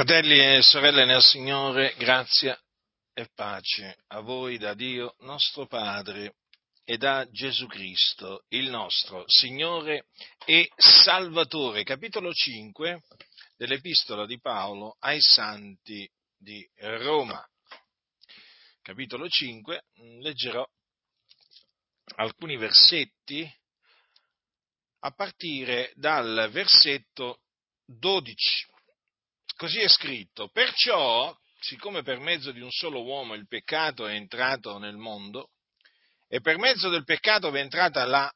Fratelli e sorelle nel Signore, grazia e pace a voi da Dio nostro Padre e da Gesù Cristo, il nostro Signore e Salvatore. Capitolo 5 dell'Epistola di Paolo ai Santi di Roma. Capitolo 5, leggerò alcuni versetti a partire dal versetto 12 Così è scritto, perciò, siccome per mezzo di un solo uomo il peccato è entrato nel mondo, e per mezzo del peccato è entrata la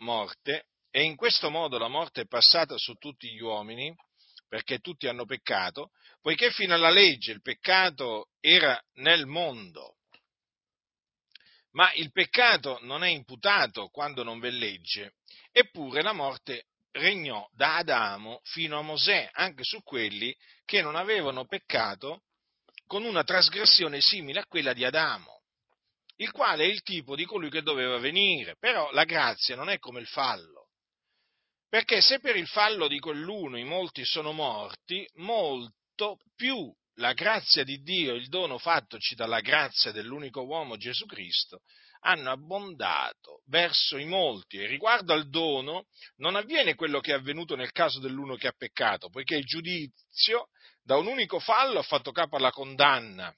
morte, e in questo modo la morte è passata su tutti gli uomini, perché tutti hanno peccato, poiché fino alla legge il peccato era nel mondo. Ma il peccato non è imputato quando non v'è legge, eppure la morte regnò da Adamo fino a Mosè, anche su quelli che non avevano peccato con una trasgressione simile a quella di Adamo, il quale è il tipo di colui che doveva venire. Però la grazia non è come il fallo. Perché se per il fallo di quell'uno i molti sono morti, molto più la grazia di Dio, il dono fattoci dalla grazia dell'unico uomo Gesù Cristo, hanno abbondato verso i molti e riguardo al dono non avviene quello che è avvenuto nel caso dell'uno che ha peccato, poiché il giudizio da un unico fallo ha fatto capo alla condanna,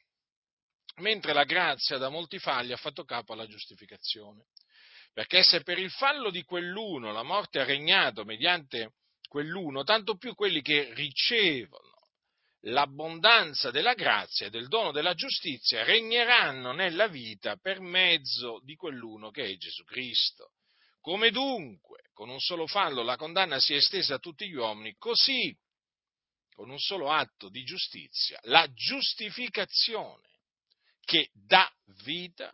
mentre la grazia da molti falli ha fatto capo alla giustificazione. Perché se per il fallo di quell'uno la morte ha regnato mediante quell'uno, tanto più quelli che ricevono l'abbondanza della grazia e del dono della giustizia regneranno nella vita per mezzo di quell'uno che è Gesù Cristo. Come dunque con un solo fallo la condanna si è estesa a tutti gli uomini, così con un solo atto di giustizia la giustificazione che dà vita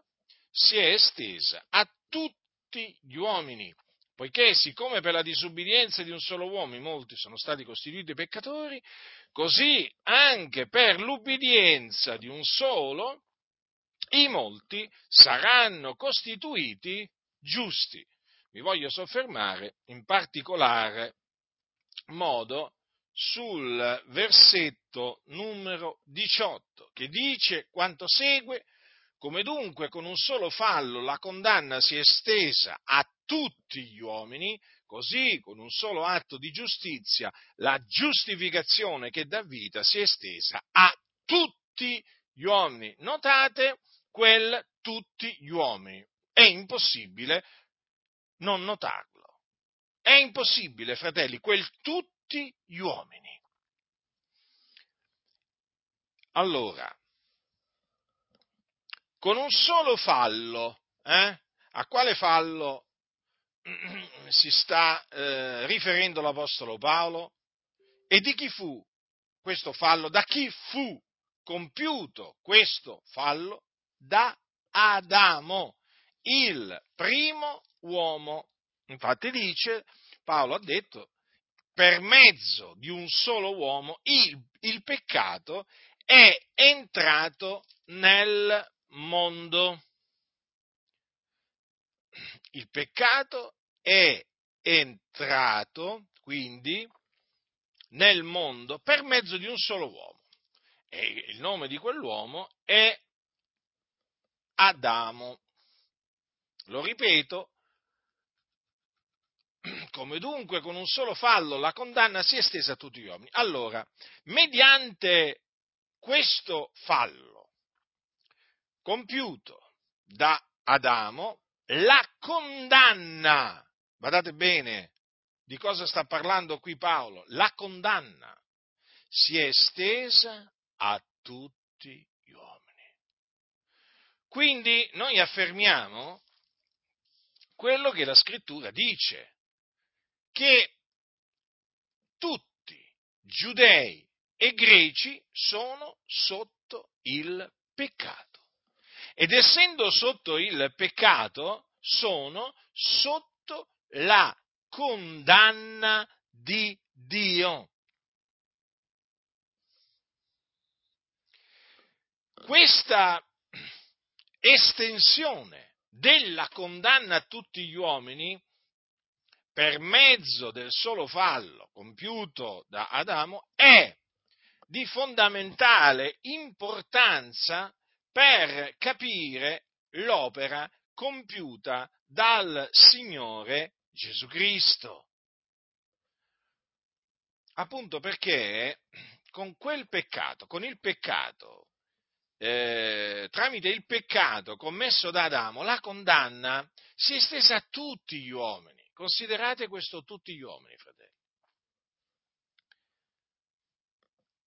si è estesa a tutti gli uomini. Poiché siccome per la disubbidienza di un solo uomo molti sono stati costituiti peccatori, così anche per l'ubbidienza di un solo i molti saranno costituiti giusti. Mi voglio soffermare in particolare modo sul versetto numero 18 che dice quanto segue, come dunque con un solo fallo la condanna si è estesa a tutti gli uomini, così con un solo atto di giustizia la giustificazione che dà vita si è estesa a tutti gli uomini. Notate quel tutti gli uomini. È impossibile non notarlo. È impossibile, fratelli, quel tutti gli uomini. Allora, con un solo fallo, eh? a quale fallo si sta eh, riferendo l'Apostolo Paolo e di chi fu questo fallo, da chi fu compiuto questo fallo? Da Adamo, il primo uomo. Infatti dice, Paolo ha detto, per mezzo di un solo uomo il, il peccato è entrato nel mondo il peccato è entrato quindi nel mondo per mezzo di un solo uomo. E il nome di quell'uomo è Adamo. Lo ripeto, come dunque con un solo fallo la condanna si è estesa a tutti gli uomini. Allora, mediante questo fallo compiuto da Adamo, la condanna, guardate bene di cosa sta parlando qui Paolo, la condanna si è estesa a tutti gli uomini. Quindi noi affermiamo quello che la scrittura dice, che tutti, giudei e greci, sono sotto il peccato ed essendo sotto il peccato sono sotto la condanna di Dio. Questa estensione della condanna a tutti gli uomini per mezzo del solo fallo compiuto da Adamo è di fondamentale importanza per capire l'opera compiuta dal Signore Gesù Cristo. Appunto perché con quel peccato, con il peccato, eh, tramite il peccato commesso da Adamo, la condanna si è estesa a tutti gli uomini. Considerate questo tutti gli uomini, fratelli.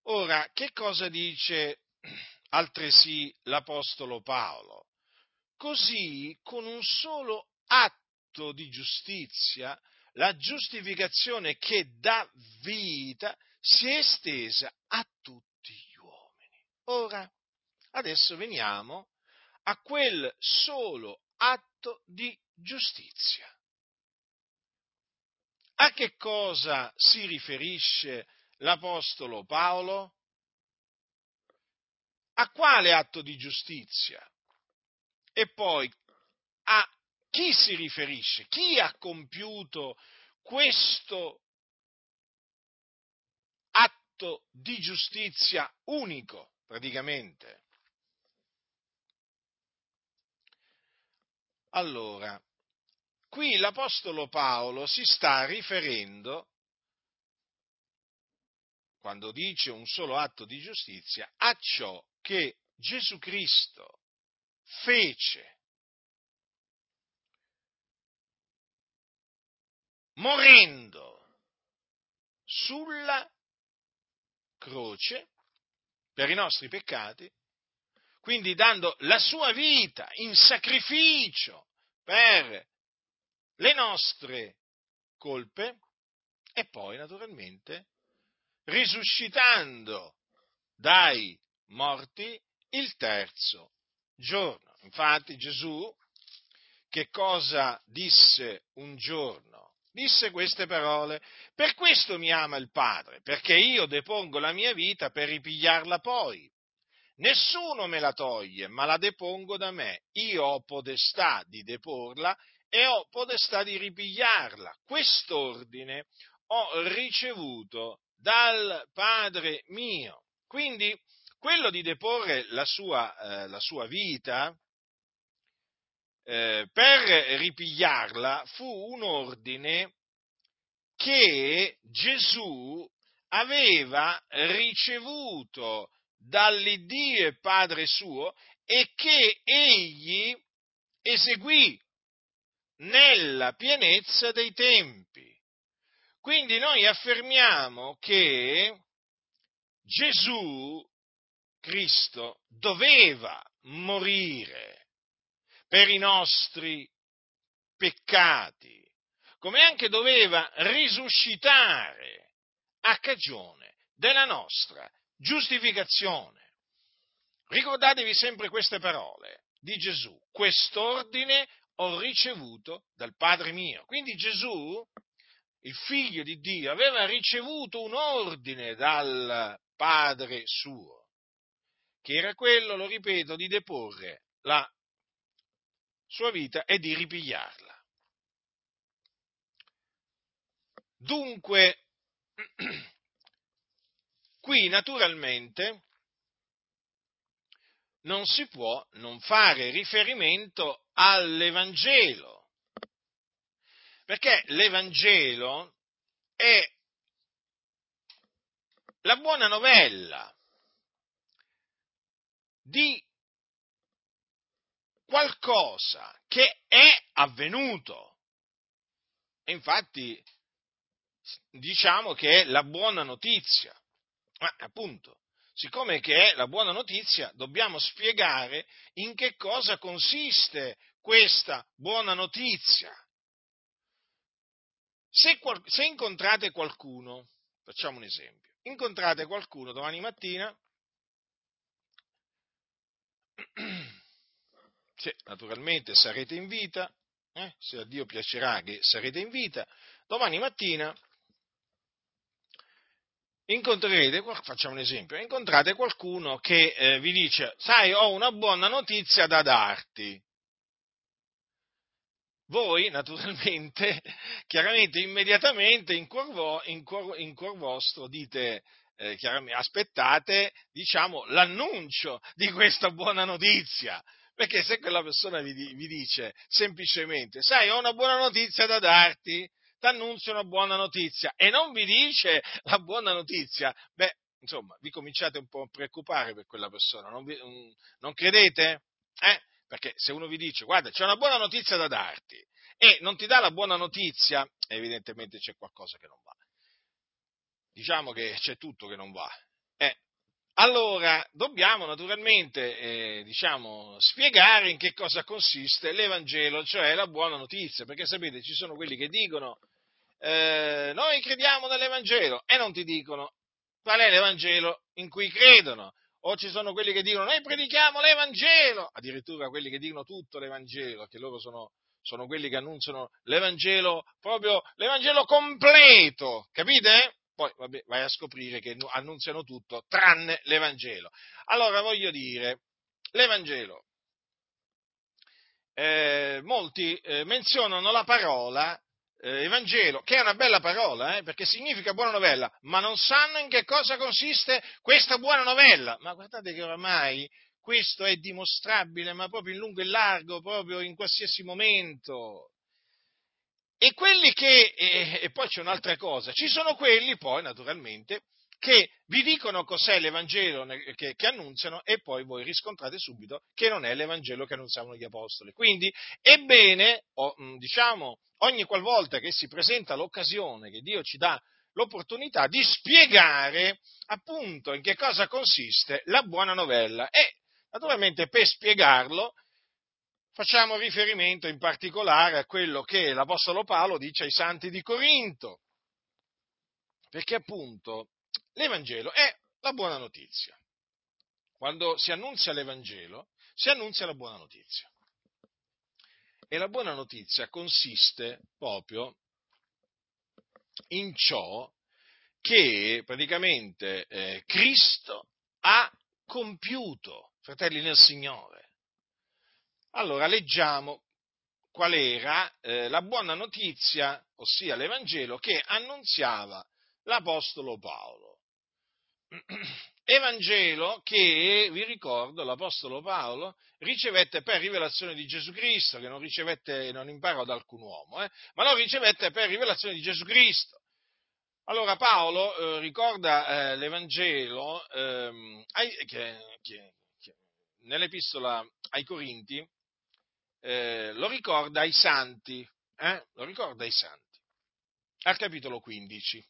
Ora, che cosa dice altresì l'Apostolo Paolo? Così, con un solo atto di giustizia, la giustificazione che dà vita si è estesa a tutti gli uomini. Ora, adesso veniamo a quel solo atto di giustizia. A che cosa si riferisce l'Apostolo Paolo? A quale atto di giustizia? E poi a chi si riferisce? Chi ha compiuto questo atto di giustizia unico, praticamente? Allora, qui l'Apostolo Paolo si sta riferendo quando dice un solo atto di giustizia, a ciò che Gesù Cristo fece morendo sulla croce per i nostri peccati, quindi dando la sua vita in sacrificio per le nostre colpe e poi naturalmente risuscitando dai morti il terzo giorno. Infatti Gesù che cosa disse un giorno? Disse queste parole, per questo mi ama il Padre, perché io depongo la mia vita per ripigliarla poi. Nessuno me la toglie, ma la depongo da me. Io ho potestà di deporla e ho potestà di ripigliarla. Quest'ordine ho ricevuto dal Padre mio. Quindi quello di deporre la sua, eh, la sua vita eh, per ripigliarla fu un ordine che Gesù aveva ricevuto dall'Iddio e Padre suo e che egli eseguì nella pienezza dei tempi. Quindi noi affermiamo che Gesù Cristo doveva morire per i nostri peccati, come anche doveva risuscitare a cagione della nostra giustificazione. Ricordatevi sempre queste parole di Gesù, quest'ordine ho ricevuto dal Padre mio. Quindi Gesù il figlio di Dio, aveva ricevuto un ordine dal Padre suo, che era quello, lo ripeto, di deporre la sua vita e di ripigliarla. Dunque, qui naturalmente non si può non fare riferimento all'Evangelo perché l'Evangelo è la buona novella di qualcosa che è avvenuto. E infatti diciamo che è la buona notizia. Ma appunto, siccome che è la buona notizia, dobbiamo spiegare in che cosa consiste questa buona notizia. Se, se incontrate qualcuno, facciamo un esempio, incontrate qualcuno domani mattina, se naturalmente sarete in vita, eh, se a Dio piacerà che sarete in vita, domani mattina incontrerete, facciamo un esempio, incontrate qualcuno che eh, vi dice, sai, ho una buona notizia da darti voi naturalmente, chiaramente, immediatamente in cuor, vo, in, cuor, in cuor vostro dite, eh, aspettate, diciamo, l'annuncio di questa buona notizia. Perché se quella persona vi, vi dice semplicemente, sai, ho una buona notizia da darti, ti annunzio una buona notizia e non vi dice la buona notizia, beh, insomma, vi cominciate un po' a preoccupare per quella persona, non, vi, non credete? Eh? Perché se uno vi dice, guarda, c'è una buona notizia da darti e non ti dà la buona notizia, evidentemente c'è qualcosa che non va. Diciamo che c'è tutto che non va. Eh, allora, dobbiamo naturalmente eh, diciamo, spiegare in che cosa consiste l'Evangelo, cioè la buona notizia, perché sapete, ci sono quelli che dicono eh, noi crediamo nell'Evangelo e non ti dicono qual è l'Evangelo in cui credono. O ci sono quelli che dicono noi predichiamo l'Evangelo, addirittura quelli che dicono tutto l'Evangelo, che loro sono, sono quelli che annunciano l'Evangelo, proprio l'Evangelo completo, capite? Poi vabbè, vai a scoprire che annunziano tutto tranne l'Evangelo. Allora voglio dire, l'Evangelo, eh, molti eh, menzionano la parola eh, Evangelo, che è una bella parola, eh, perché significa buona novella, ma non sanno in che cosa consiste questa buona novella. Ma guardate che oramai questo è dimostrabile, ma proprio in lungo e largo, proprio in qualsiasi momento. E quelli che, e, e poi c'è un'altra cosa, ci sono quelli poi naturalmente che vi dicono cos'è l'Evangelo che, che, annunziano e poi voi riscontrate subito che non è l'Evangelo che annunziavano gli Apostoli. Quindi è bene, diciamo, ogni qualvolta che si presenta l'occasione che Dio ci dà l'opportunità di spiegare appunto in che cosa consiste la buona novella e naturalmente per spiegarlo facciamo riferimento in particolare a quello che l'Apostolo Paolo dice ai santi di Corinto, perché appunto l'Evangelo è la buona notizia. Quando si annunzia l'Evangelo, si annunzia la buona notizia. E la buona notizia consiste proprio in ciò che praticamente eh, Cristo ha compiuto, fratelli nel Signore. Allora leggiamo qual era eh, la buona notizia, ossia l'Evangelo, che annunziava l'Apostolo Paolo. Evangelo che, vi ricordo, l'Apostolo Paolo ricevette per rivelazione di Gesù Cristo, che non ricevette, non imparò da alcun uomo, eh, ma lo ricevette per rivelazione di Gesù Cristo. Allora Paolo eh, ricorda eh, l'Evangelo ehm, che, che, che, nell'epistola ai Corinti, eh, lo ricorda ai santi, eh? lo ricorda ai santi, al capitolo 15.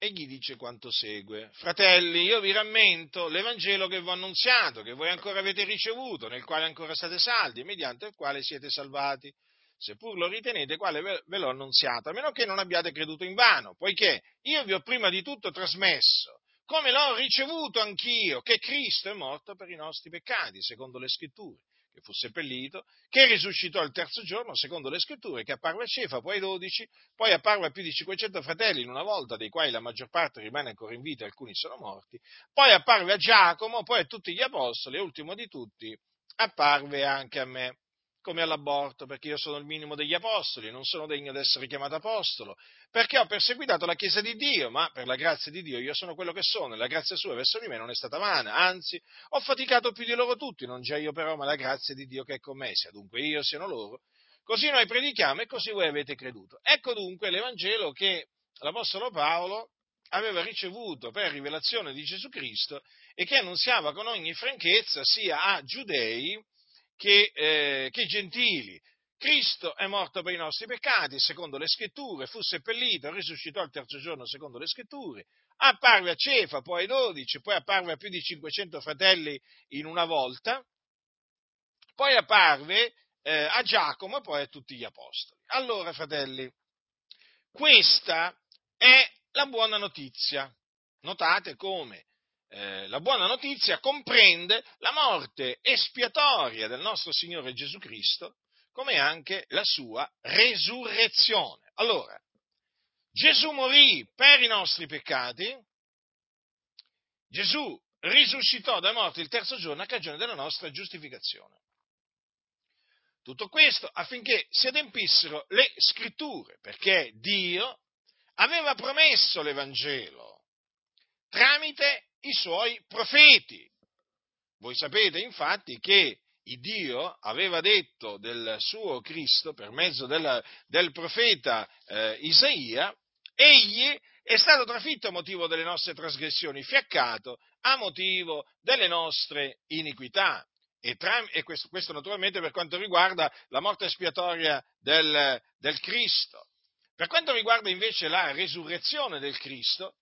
E gli dice quanto segue. Fratelli, io vi rammento l'Evangelo che vi ho annunziato, che voi ancora avete ricevuto, nel quale ancora state saldi, mediante il quale siete salvati, seppur lo ritenete quale ve l'ho annunziato, a meno che non abbiate creduto in vano, poiché io vi ho prima di tutto trasmesso come l'ho ricevuto anch'io, che Cristo è morto per i nostri peccati, secondo le scritture, che fu seppellito, che risuscitò il terzo giorno, secondo le scritture, che apparve a Cefa, poi ai dodici, poi apparve a più di 500 fratelli in una volta, dei quali la maggior parte rimane ancora in vita alcuni sono morti, poi apparve a Giacomo, poi a tutti gli apostoli e ultimo di tutti apparve anche a me come all'aborto, perché io sono il minimo degli apostoli, non sono degno di essere chiamato apostolo, perché ho perseguitato la Chiesa di Dio, ma per la grazia di Dio io sono quello che sono, e la grazia sua verso di me non è stata vana, anzi ho faticato più di loro tutti, non già io però, ma la grazia di Dio che è con me, sia dunque io siano loro, così noi predichiamo e così voi avete creduto. Ecco dunque l'Evangelo che l'Apostolo Paolo aveva ricevuto per rivelazione di Gesù Cristo e che annunziava con ogni franchezza sia a giudei che, eh, che gentili. Cristo è morto per i nostri peccati, secondo le scritture, fu seppellito, risuscitò il terzo giorno, secondo le scritture, apparve a Cefa, poi ai dodici, poi apparve a più di 500 fratelli in una volta, poi apparve eh, a Giacomo e poi a tutti gli apostoli. Allora, fratelli, questa è la buona notizia. Notate come eh, la buona notizia comprende la morte espiatoria del nostro Signore Gesù Cristo, come anche la sua resurrezione. Allora, Gesù morì per i nostri peccati, Gesù risuscitò da morte il terzo giorno a cagione della nostra giustificazione. Tutto questo affinché si adempissero le scritture, perché Dio aveva promesso l'Evangelo tramite i suoi profeti. Voi sapete infatti che Dio aveva detto del suo Cristo per mezzo della, del profeta eh, Isaia, egli è stato trafitto a motivo delle nostre trasgressioni, fiaccato a motivo delle nostre iniquità. E, tra, e questo, questo, naturalmente per quanto riguarda la morte espiatoria del, del Cristo. Per quanto riguarda invece la resurrezione del Cristo,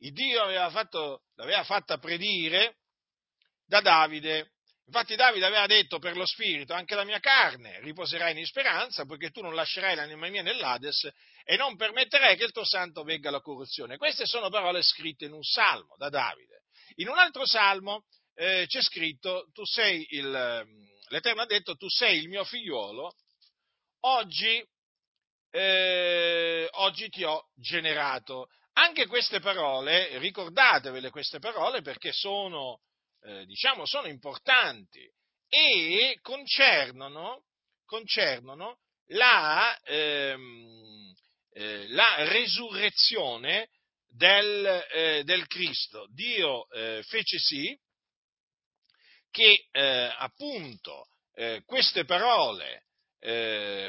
il Dio aveva fatto, l'aveva fatta predire da Davide. Infatti Davide aveva detto per lo spirito, anche la mia carne riposerà in speranza, poiché tu non lascerai l'anima mia nell'Ades e non permetterai che il tuo santo vegga alla corruzione. Queste sono parole scritte in un salmo da Davide. In un altro salmo eh, c'è scritto, il, l'Eterno ha detto, tu sei il mio figliuolo, oggi, eh, oggi ti ho generato. Anche queste parole, ricordatevele queste parole perché sono, eh, diciamo, sono importanti e concernono, concernono la, ehm, eh, la, resurrezione del, eh, del Cristo. Dio eh, fece sì che eh, appunto eh, queste parole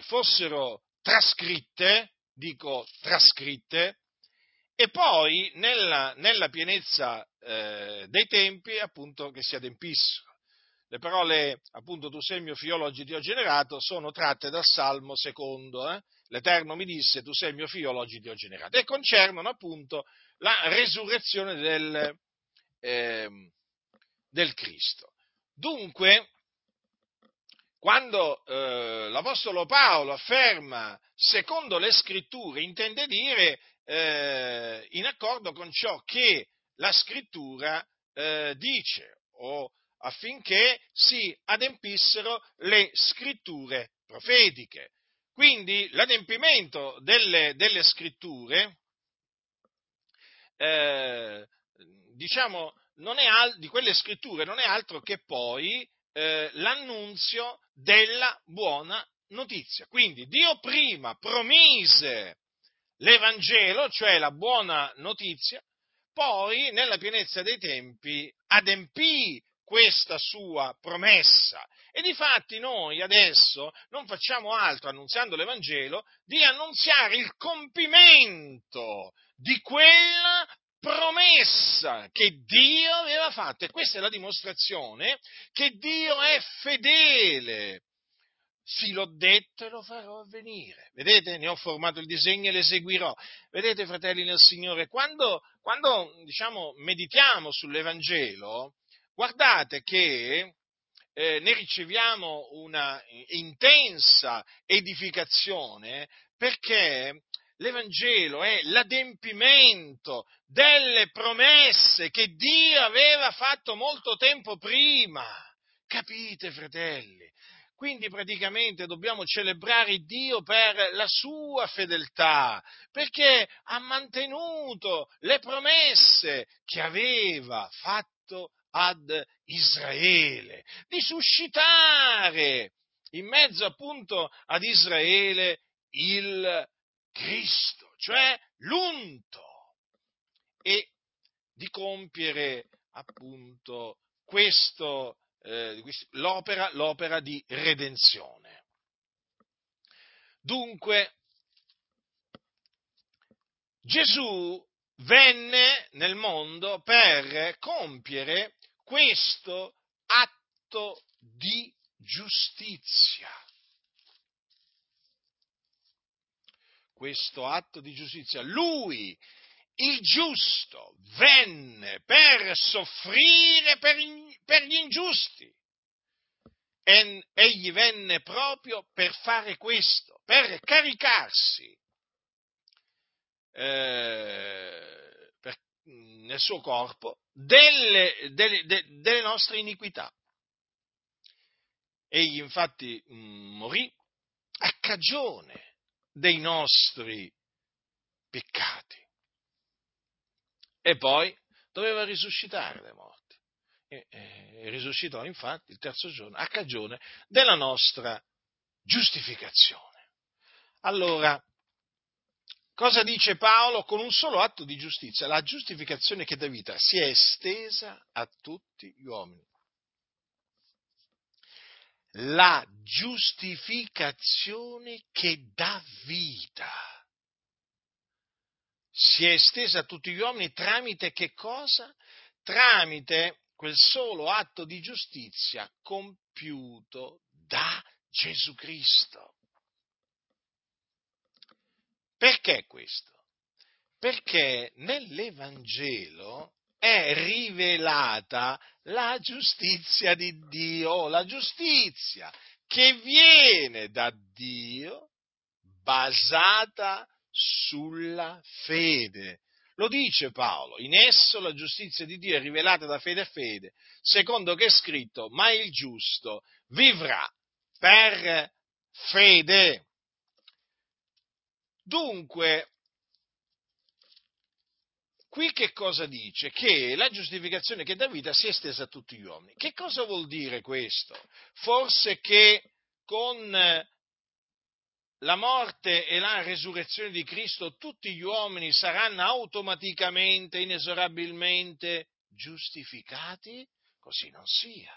fossero trascritte, dico trascritte, e poi nella, nella pienezza eh, dei tempi appunto che si adempissero. Le parole appunto tu sei il mio figliolo, oggi ti ho generato, sono tratte dal Salmo secondo. Eh? L'Eterno mi disse tu sei il mio figliolo, oggi ti ho generato. E concernono appunto la resurrezione del, eh, del Cristo. Dunque, quando eh, l'Apostolo Paolo afferma secondo le scritture, intende dire eh, in accordo con ciò che la scrittura eh, dice o affinché si adempissero le scritture profetiche. Quindi l'adempimento delle, delle scritture, eh, diciamo, al, di quelle scritture non è altro che poi eh, l'annunzio della buona notizia. Quindi Dio prima promise l'Evangelo, cioè la buona notizia, poi nella pienezza dei tempi adempì questa sua promessa. E difatti noi adesso non facciamo altro, annunziando l'Evangelo, di annunziare il compimento di quella promessa che Dio aveva fatto. E questa è la dimostrazione che Dio è fedele sì, l'ho detto e lo farò avvenire. Vedete, ne ho formato il disegno e l'eseguirò. Vedete, fratelli nel Signore, quando, quando diciamo, meditiamo sull'Evangelo, guardate che eh, ne riceviamo una intensa edificazione perché l'Evangelo è l'adempimento delle promesse che Dio aveva fatto molto tempo prima. Capite, fratelli? Quindi praticamente dobbiamo celebrare Dio per la sua fedeltà, perché ha mantenuto le promesse che aveva fatto ad Israele, di suscitare in mezzo appunto ad Israele il Cristo, cioè l'unto, e di compiere appunto questo eh, l'opera, l'opera di redenzione. Dunque, Gesù venne nel mondo per compiere questo atto di giustizia. Questo atto di giustizia. Lui il giusto venne per soffrire per, per gli ingiusti. E, egli venne proprio per fare questo, per caricarsi eh, per, nel suo corpo delle, delle, de, delle nostre iniquità. Egli infatti mm, morì a cagione dei nostri peccati e poi doveva risuscitare dai morti. E, e, risuscitò infatti il terzo giorno a cagione della nostra giustificazione. Allora, cosa dice Paolo? Con un solo atto di giustizia, la giustificazione che dà vita si è estesa a tutti gli uomini. La giustificazione che dà vita si è estesa a tutti gli uomini tramite che cosa? Tramite quel solo atto di giustizia compiuto da Gesù Cristo. Perché questo? Perché nell'Evangelo è rivelata la giustizia di Dio, la giustizia che viene da Dio basata sulla fede. Lo dice Paolo, in esso la giustizia di Dio è rivelata da fede a fede, secondo che è scritto, ma il giusto vivrà per fede. Dunque, qui che cosa dice? Che la giustificazione che dà vita si è estesa a tutti gli uomini. Che cosa vuol dire questo? Forse che con la morte e la resurrezione di Cristo tutti gli uomini saranno automaticamente, inesorabilmente giustificati? Così non sia.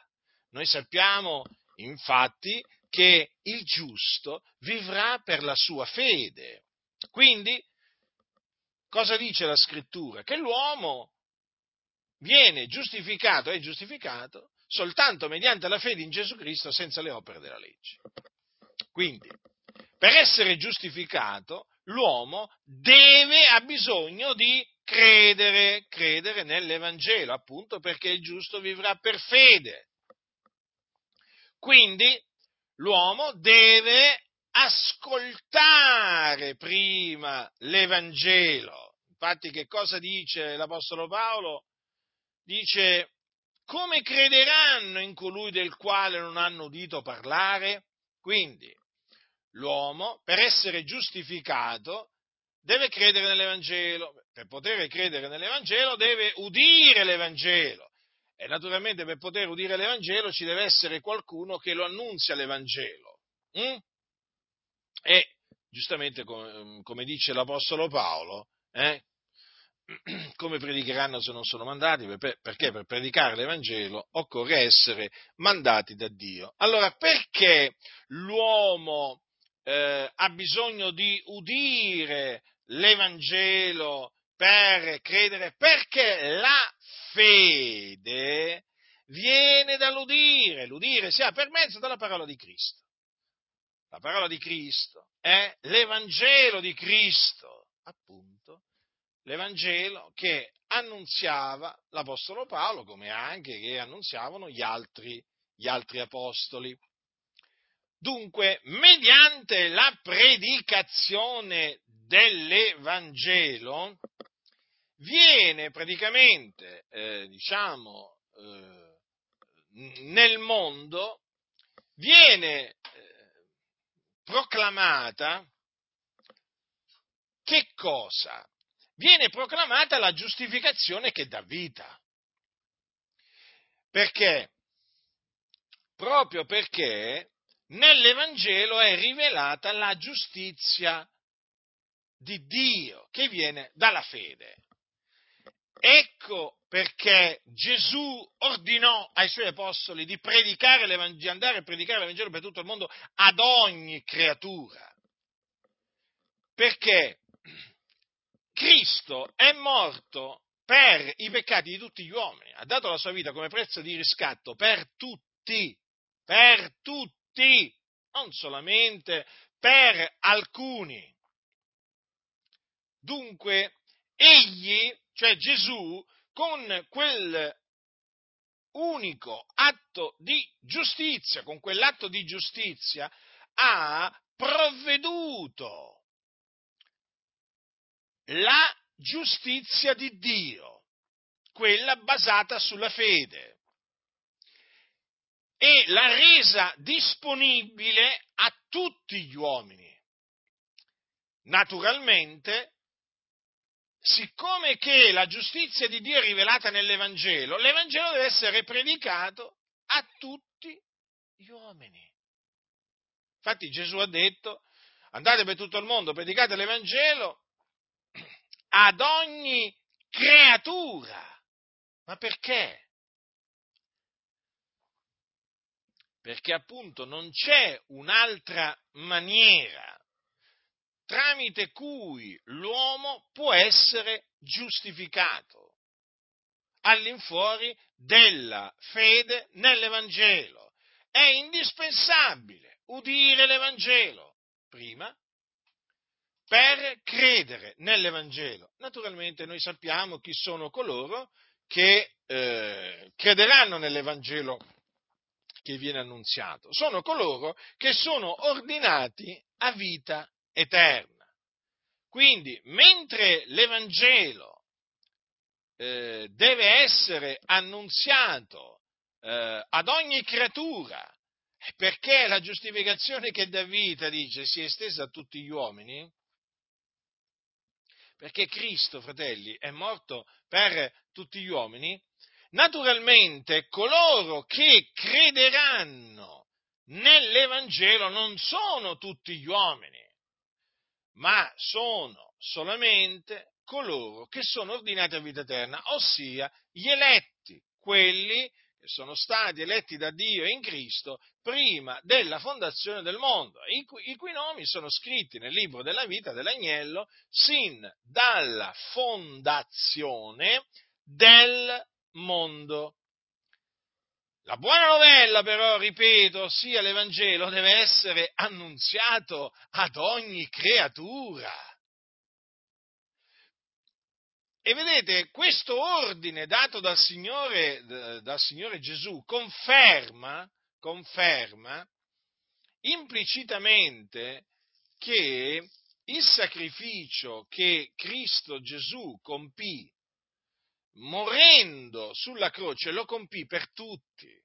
Noi sappiamo, infatti, che il giusto vivrà per la sua fede. Quindi, cosa dice la scrittura? Che l'uomo viene giustificato, è giustificato soltanto mediante la fede in Gesù Cristo senza le opere della legge. Quindi, per essere giustificato, l'uomo deve, ha bisogno di credere, credere nell'Evangelo, appunto perché il giusto vivrà per fede. Quindi l'uomo deve ascoltare prima l'Evangelo. Infatti che cosa dice l'Apostolo Paolo? Dice, come crederanno in colui del quale non hanno udito parlare? Quindi, l'uomo, per essere giustificato, deve credere nell'Evangelo. Per poter credere nell'Evangelo deve udire l'Evangelo. E naturalmente per poter udire l'Evangelo ci deve essere qualcuno che lo annunzia l'Evangelo. Mm? E giustamente come, come dice l'Apostolo Paolo, eh, come predicheranno se non sono mandati? Perché per predicare l'Evangelo occorre essere mandati da Dio. Allora, perché l'uomo eh, ha bisogno di udire l'Evangelo per credere? Perché la fede viene dall'udire, l'udire si ha per mezzo della parola di Cristo. La parola di Cristo è l'Evangelo di Cristo, appunto, l'Evangelo che annunziava l'Apostolo Paolo, come anche che annunziavano gli altri, gli altri apostoli. Dunque, mediante la predicazione dell'Evangelo viene praticamente, eh, diciamo, eh, nel mondo, viene eh, proclamata che cosa? Viene proclamata la giustificazione che dà vita. Perché? Proprio perché nell'Evangelo è rivelata la giustizia di Dio che viene dalla fede. Ecco perché Gesù ordinò ai suoi apostoli di, di andare a predicare l'Evangelo per tutto il mondo ad ogni creatura. Perché Cristo è morto per i peccati di tutti gli uomini, ha dato la sua vita come prezzo di riscatto per tutti, per tutti, non solamente per alcuni. Dunque, egli, cioè Gesù, con quel unico atto di giustizia, con quell'atto di giustizia, ha provveduto la giustizia di Dio, quella basata sulla fede, e l'ha resa disponibile a tutti gli uomini. Naturalmente, siccome che la giustizia di Dio è rivelata nell'Evangelo, l'Evangelo deve essere predicato a tutti gli uomini. Infatti Gesù ha detto, andate per tutto il mondo, predicate l'Evangelo ad ogni creatura. Ma perché? Perché appunto non c'è un'altra maniera tramite cui l'uomo può essere giustificato all'infuori della fede nell'Evangelo. È indispensabile udire l'Evangelo prima per credere nell'Evangelo. Naturalmente noi sappiamo chi sono coloro che eh, crederanno nell'Evangelo che viene annunziato. Sono coloro che sono ordinati a vita eterna. Quindi, mentre l'Evangelo eh, deve essere annunziato eh, ad ogni creatura, perché la giustificazione che dà vita, dice, si è estesa a tutti gli uomini, perché Cristo, fratelli, è morto per tutti gli uomini, naturalmente coloro che crederanno nell'Evangelo non sono tutti gli uomini, ma sono solamente coloro che sono ordinati a vita eterna, ossia gli eletti, quelli che sono stati eletti da Dio in Cristo prima della fondazione del mondo, i cui, i cui nomi sono scritti nel libro della vita dell'agnello sin dalla fondazione del mondo. La buona novella però, ripeto, sia l'Evangelo, deve essere annunziato ad ogni creatura. E vedete, questo ordine dato dal Signore, dal Signore Gesù conferma, conferma implicitamente che il sacrificio che Cristo Gesù compì morendo sulla croce, lo compì per tutti.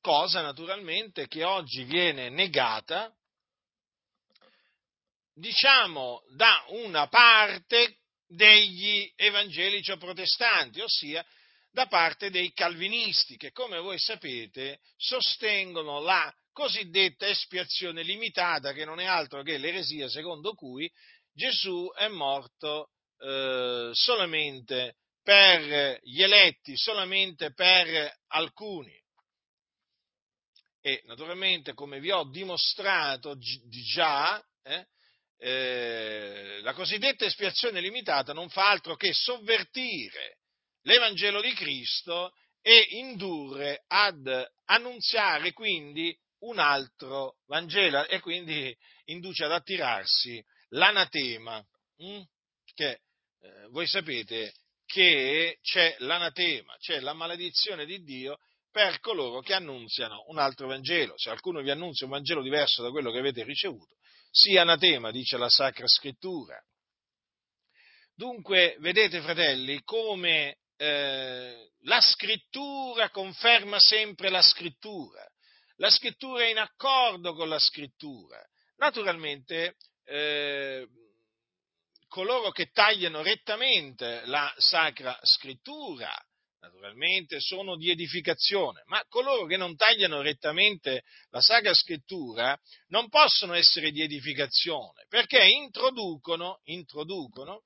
Cosa naturalmente che oggi viene negata, diciamo, da una parte degli evangelici protestanti, ossia da parte dei calvinisti, che come voi sapete sostengono la cosiddetta espiazione limitata, che non è altro che l'eresia secondo cui Gesù è morto eh, solamente per gli eletti, solamente per alcuni. E naturalmente, come vi ho dimostrato di già, eh, eh, la cosiddetta espiazione limitata non fa altro che sovvertire l'Evangelo di Cristo e indurre ad annunziare quindi un altro Vangelo e quindi induce ad attirarsi l'anatema, hm? che eh, voi sapete che c'è l'anatema, c'è la maledizione di Dio per coloro che annunziano un altro Vangelo. Se qualcuno vi annunzia un Vangelo diverso da quello che avete ricevuto, sia anatema, dice la Sacra Scrittura. Dunque, vedete fratelli, come eh, la Scrittura conferma sempre la Scrittura. La Scrittura è in accordo con la Scrittura. Naturalmente, eh, coloro che tagliano rettamente la Sacra Scrittura, naturalmente sono di edificazione, ma coloro che non tagliano rettamente la Sacra Scrittura non possono essere di edificazione, perché introducono, introducono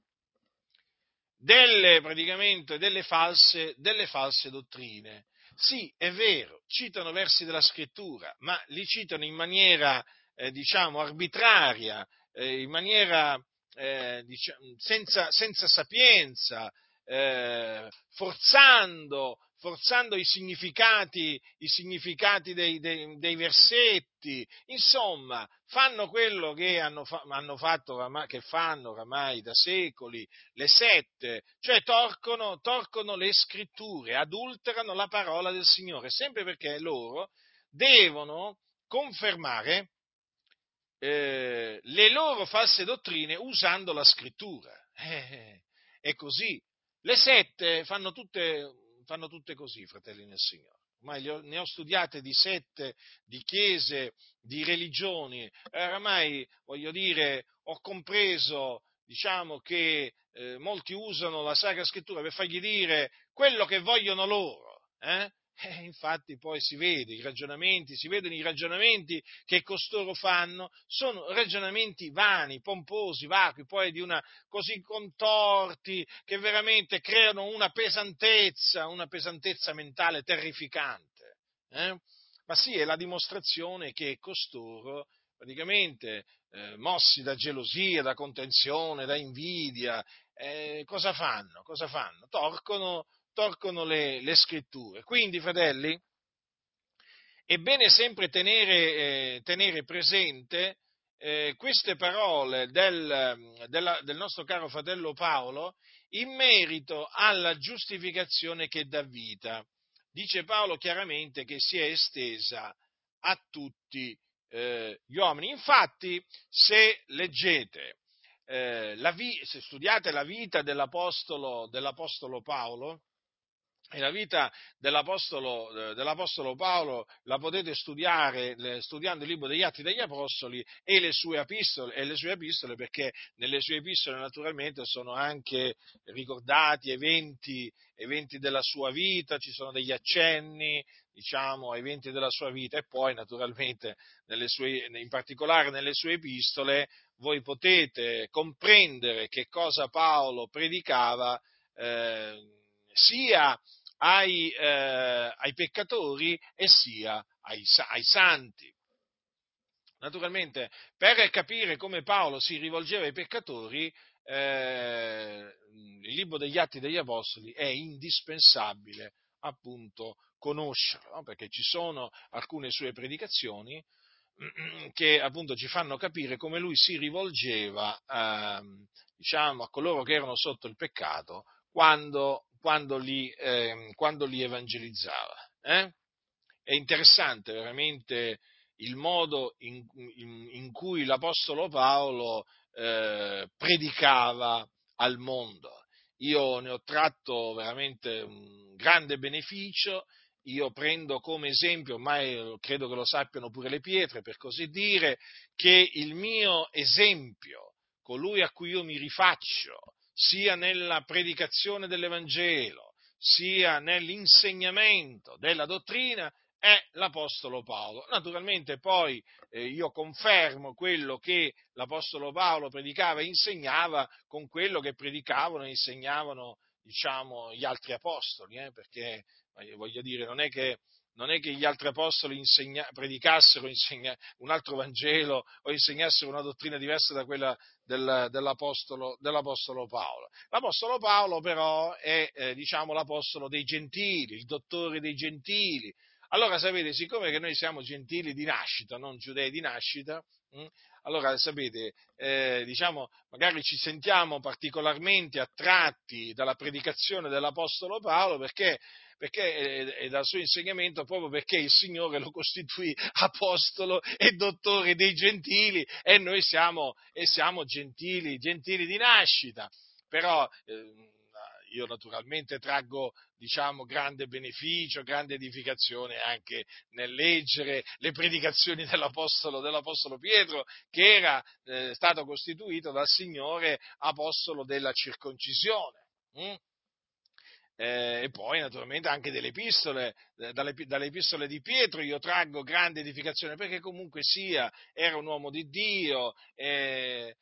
delle, praticamente, delle false, delle false dottrine. Sì, è vero, citano versi della Scrittura, ma li citano in maniera, eh, diciamo, arbitraria, eh, in maniera eh, diciamo, senza, senza, sapienza, eh, forzando, forzando, i significati, i significati dei, dei, dei, versetti, insomma, fanno quello che hanno, hanno fatto, che fanno oramai da secoli le sette, cioè torcono, torcono le scritture, adulterano la parola del Signore, sempre perché loro devono confermare eh, le loro false dottrine usando la scrittura. Eh, è così. Le sette fanno tutte, fanno tutte così, fratelli nel Signore. Ormai ne ho studiate di sette, di chiese, di religioni. Eh, oramai, voglio dire, ho compreso, diciamo, che eh, molti usano la Sacra Scrittura per fargli dire quello che vogliono loro. Eh? Eh, infatti poi si vede i ragionamenti, si vedono i ragionamenti che costoro fanno, sono ragionamenti vani, pomposi, vacui, poi di una così contorti che veramente creano una pesantezza, una pesantezza mentale terrificante. Eh? Ma sì, è la dimostrazione che costoro praticamente eh, mossi da gelosia, da contenzione, da invidia, eh, cosa fanno? Cosa fanno? Torcono, torcono le, le, scritture. Quindi, fratelli, è bene sempre tenere, eh, tenere presente eh, queste parole del, della, del nostro caro fratello Paolo in merito alla giustificazione che dà vita. Dice Paolo chiaramente che si è estesa a tutti eh, gli uomini. Infatti, se leggete, eh, vi- se studiate la vita dell'Apostolo, dell'Apostolo Paolo, e la vita dell'Apostolo, dell'Apostolo, Paolo la potete studiare studiando il libro degli Atti degli Apostoli e le, epistole, e le sue epistole, perché nelle sue epistole naturalmente sono anche ricordati eventi, eventi della sua vita, ci sono degli accenni, diciamo, ai eventi della sua vita e poi naturalmente sue, in particolare nelle sue epistole voi potete comprendere che cosa Paolo predicava eh, sia ai, eh, ai, peccatori e sia ai, ai santi. Naturalmente, per capire come Paolo si rivolgeva ai peccatori, eh, il libro degli Atti degli Apostoli è indispensabile appunto conoscerlo, no? perché ci sono alcune sue predicazioni che appunto ci fanno capire come lui si rivolgeva eh, diciamo, a coloro che erano sotto il peccato quando, quando, li, eh, quando li, evangelizzava. Eh? È interessante veramente il modo in, in, in cui l'Apostolo Paolo eh, predicava al mondo. Io ne ho tratto veramente un grande beneficio io prendo come esempio, ormai credo che lo sappiano pure le pietre, per così dire, che il mio esempio, colui a cui io mi rifaccio, sia nella predicazione dell'Evangelo, sia nell'insegnamento della dottrina, è l'Apostolo Paolo. Naturalmente poi eh, io confermo quello che l'Apostolo Paolo predicava e insegnava con quello che predicavano e insegnavano diciamo, gli altri apostoli, eh, perché voglio dire, non è che, non è che gli altri apostoli insegna, predicassero insegna, un altro Vangelo o insegnassero una dottrina diversa da quella del, dell'apostolo, dell'apostolo, Paolo. L'Apostolo Paolo però è, eh, diciamo, l'apostolo dei gentili, il dottore dei gentili. Allora sapete, siccome che noi siamo gentili di nascita, non giudei di nascita, hm, allora sapete, eh, diciamo, magari ci sentiamo particolarmente attratti dalla predicazione dell'Apostolo Paolo perché perché, e dal suo insegnamento proprio perché il Signore lo costituì apostolo e dottore dei gentili e noi siamo, e siamo gentili, gentili di nascita. Però eh, io naturalmente traggo diciamo, grande beneficio, grande edificazione anche nel leggere le predicazioni dell'Apostolo, dell'Apostolo Pietro, che era eh, stato costituito dal Signore Apostolo della circoncisione. Mm? Eh, e poi naturalmente anche delle epistole, eh, dalle, dalle, epistole di Pietro io traggo grande edificazione perché comunque sia, era un uomo di Dio, eh,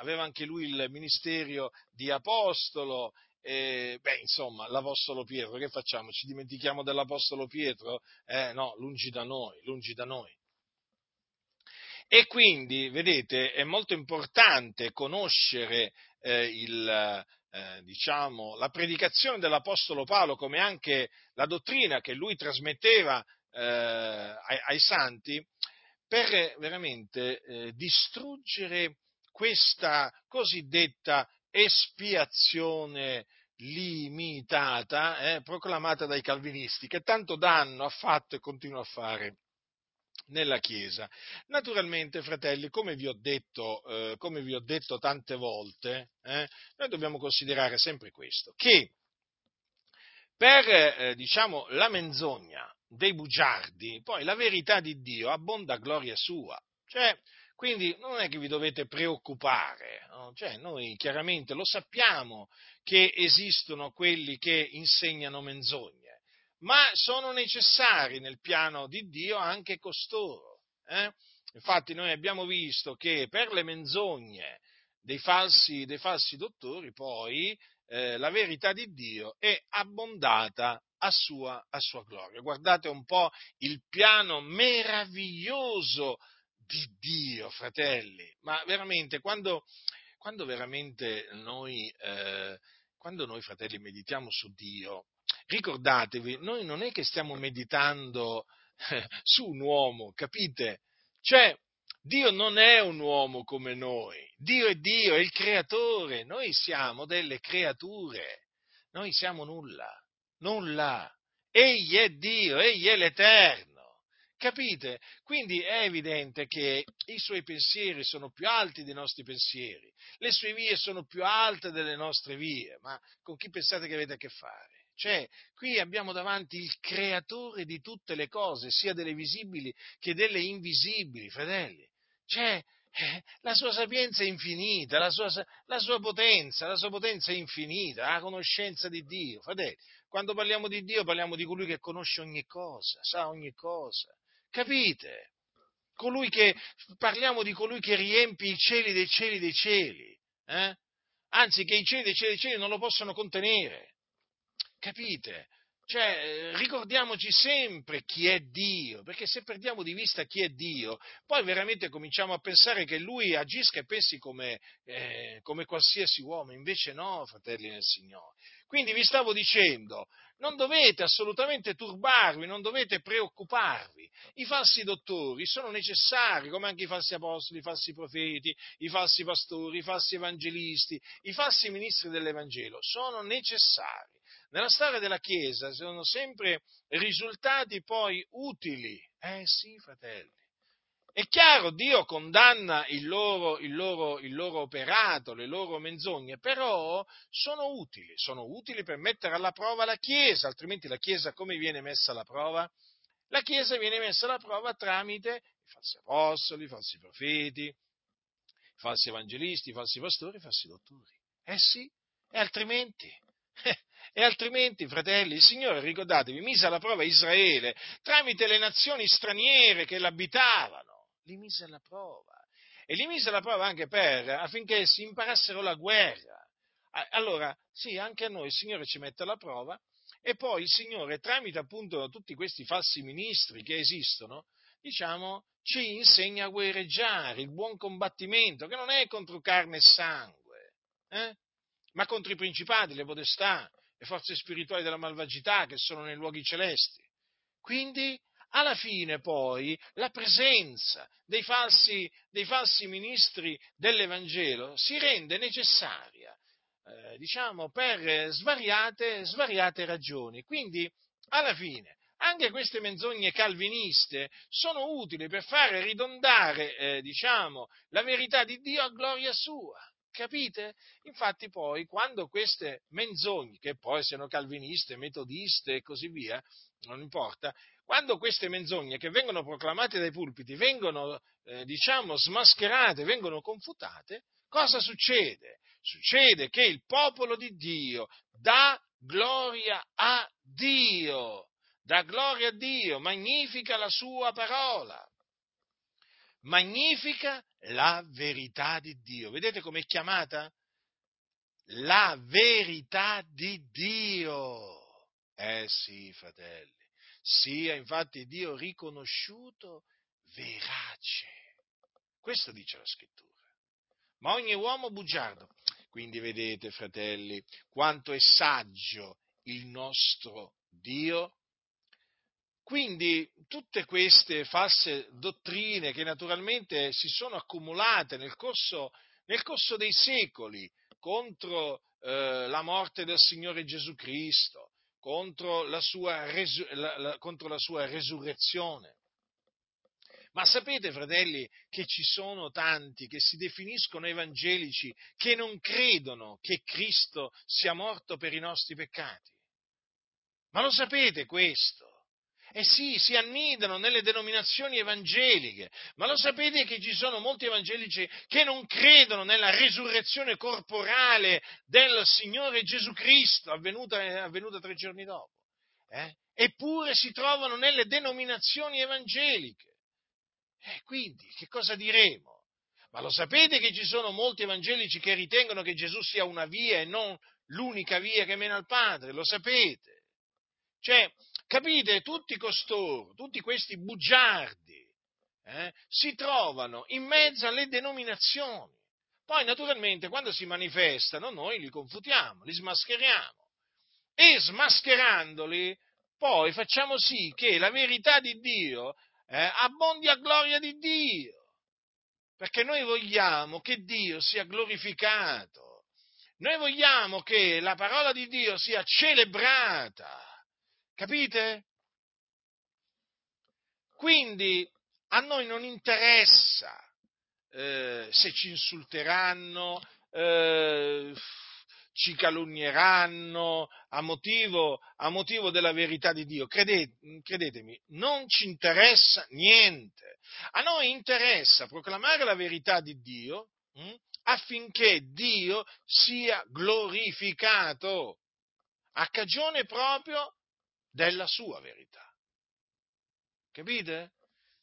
aveva anche lui il ministero di apostolo, eh, beh, insomma, l'Apostolo Pietro, che facciamo? Ci dimentichiamo dell'Apostolo Pietro? Eh, no, lungi da noi, lungi da noi. E quindi, vedete, è molto importante conoscere eh, il, eh, diciamo, la predicazione dell'Apostolo Paolo, come anche la dottrina che lui trasmetteva eh, ai, ai, santi, per veramente eh, distruggere questa cosiddetta espiazione limitata, eh, proclamata dai calvinisti, che tanto danno ha fatto e continua a fare nella Chiesa. Naturalmente, fratelli, come vi ho detto, eh, vi ho detto tante volte, eh, noi dobbiamo considerare sempre questo, che per, eh, diciamo, la menzogna dei bugiardi, poi la verità di Dio abbonda gloria sua. Cioè, quindi non è che vi dovete preoccupare, no? cioè, noi chiaramente lo sappiamo che esistono quelli che insegnano menzogne ma sono necessari nel piano di Dio anche costoro. Eh? Infatti noi abbiamo visto che per le menzogne dei falsi, dei falsi dottori poi eh, la verità di Dio è abbondata a sua, a sua gloria. Guardate un po' il piano meraviglioso di Dio, fratelli, ma veramente quando, quando veramente noi, eh, quando noi, fratelli, meditiamo su Dio, ricordatevi, noi non è che stiamo meditando eh, su un uomo, capite? Cioè, Dio non è un uomo come noi, Dio è Dio, è il creatore, noi siamo delle creature, noi siamo nulla, nulla. Egli è Dio, egli è l'Eterno. Capite? Quindi è evidente che i suoi pensieri sono più alti dei nostri pensieri, le sue vie sono più alte delle nostre vie, ma con chi pensate che avete a che fare? Cioè, qui abbiamo davanti il creatore di tutte le cose, sia delle visibili che delle invisibili, fratelli. Cioè, eh, la sua sapienza è infinita, la sua, la sua, potenza, la sua potenza è infinita, la conoscenza di Dio. Fratelli, quando parliamo di Dio parliamo di colui che conosce ogni cosa, sa ogni cosa. Capite? Colui che, parliamo di colui che riempie i cieli dei cieli dei cieli. Eh? Anzi, che i cieli dei cieli dei cieli non lo possono contenere. Capite? Cioè, eh, ricordiamoci sempre chi è Dio, perché se perdiamo di vista chi è Dio, poi veramente cominciamo a pensare che Lui agisca e pensi come, eh, come qualsiasi uomo, invece no, fratelli nel Signore. Quindi vi stavo dicendo, non dovete assolutamente turbarvi, non dovete preoccuparvi. I falsi dottori sono necessari, come anche i falsi apostoli, i falsi profeti, i falsi pastori, i falsi evangelisti, i falsi ministri dell'Evangelo, sono necessari nella storia della Chiesa sono sempre risultati poi utili. Eh sì, fratelli. È chiaro, Dio condanna il loro, il, loro, il loro, operato, le loro menzogne, però sono utili, sono utili per mettere alla prova la Chiesa, altrimenti la Chiesa come viene messa alla prova? La Chiesa viene messa alla prova tramite i falsi apostoli, i falsi profeti, i falsi evangelisti, i falsi pastori, i falsi dottori. Eh sì, e altrimenti? E altrimenti, fratelli, il Signore, ricordatevi, mise alla prova Israele tramite le nazioni straniere che l'abitavano. Li mise alla prova. E li mise alla prova anche per, affinché si imparassero la guerra. Allora, sì, anche a noi il Signore ci mette alla prova e poi il Signore, tramite appunto tutti questi falsi ministri che esistono, diciamo, ci insegna a guerreggiare, il buon combattimento, che non è contro carne e sangue, eh? ma contro i principati, le potestà, le forze spirituali della malvagità che sono nei luoghi celesti. Quindi, alla fine poi, la presenza dei falsi, dei falsi ministri dell'Evangelo si rende necessaria, eh, diciamo, per svariate, svariate ragioni. Quindi, alla fine, anche queste menzogne calviniste sono utili per fare ridondare, eh, diciamo, la verità di Dio a gloria sua. Capite? Infatti poi quando queste menzogne, che poi siano calviniste, metodiste e così via, non importa, quando queste menzogne che vengono proclamate dai pulpiti vengono, eh, diciamo, smascherate, vengono confutate, cosa succede? Succede che il popolo di Dio dà gloria a Dio, dà gloria a Dio, magnifica la sua parola magnifica la verità di Dio. Vedete com'è chiamata? La verità di Dio. Eh sì, fratelli, sia infatti Dio riconosciuto verace. Questo dice la scrittura. Ma ogni uomo bugiardo. Quindi vedete, fratelli, quanto è saggio il nostro Dio quindi tutte queste false dottrine che naturalmente si sono accumulate nel corso, nel corso dei secoli contro eh, la morte del Signore Gesù Cristo, contro la sua, resu- la, la, contro la sua resurrezione. Ma sapete, fratelli, che ci sono tanti che si definiscono evangelici che non credono che Cristo sia morto per i nostri peccati? Ma lo sapete questo? Eh sì, si annidano nelle denominazioni evangeliche, ma lo sapete che ci sono molti evangelici che non credono nella risurrezione corporale del Signore Gesù Cristo, avvenuta, avvenuta tre giorni dopo? Eh? eppure si trovano nelle denominazioni evangeliche. E quindi, che cosa diremo? Ma lo sapete che ci sono molti evangelici che ritengono che Gesù sia una via e non l'unica via che mena al Padre? Lo sapete? Cioè, capite, tutti costoro, tutti questi bugiardi, eh, si trovano in mezzo alle denominazioni. Poi, naturalmente, quando si manifestano, noi li confutiamo, li smascheriamo. E smascherandoli, poi facciamo sì che la verità di Dio eh, abbondi a gloria di Dio. Perché noi vogliamo che Dio sia glorificato. Noi vogliamo che la parola di Dio sia celebrata. Capite? Quindi a noi non interessa eh, se ci insulteranno, eh, ci calunnieranno a motivo, a motivo, della verità di Dio. Credete, credetemi, non ci interessa niente. A noi interessa proclamare la verità di Dio hm, affinché Dio sia glorificato a cagione proprio della sua verità. Capite?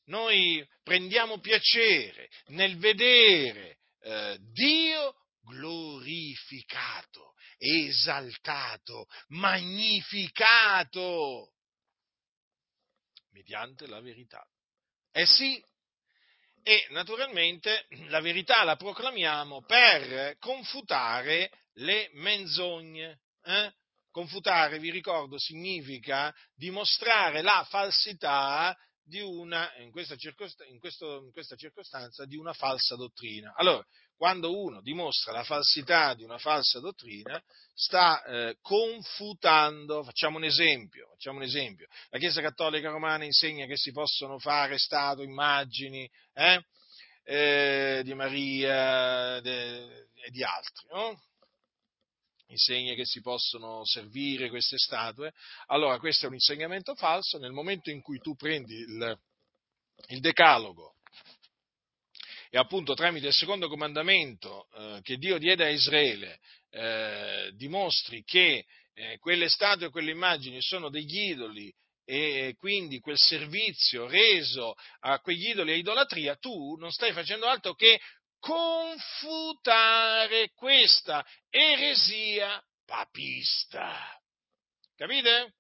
Noi prendiamo piacere nel vedere eh, Dio glorificato, esaltato, magnificato mediante la verità. Eh sì, e naturalmente la verità la proclamiamo per confutare le menzogne. Eh? Confutare, vi ricordo, significa dimostrare la falsità di una, in questa, in, questo, in questa, circostanza, di una falsa dottrina. Allora, quando uno dimostra la falsità di una falsa dottrina, sta eh, confutando, facciamo un, esempio, facciamo un esempio, la Chiesa Cattolica Romana insegna che si possono fare statue, immagini eh, eh, di Maria e di altri, no? Insegna che si possono servire queste statue, allora questo è un insegnamento falso, nel momento in cui tu prendi il, il decalogo e appunto tramite il secondo comandamento eh, che Dio diede a Israele eh, dimostri che eh, quelle statue e quelle immagini sono degli idoli e quindi quel servizio reso a quegli idoli e idolatria, tu non stai facendo altro che confutare questa eresia papista. Capite?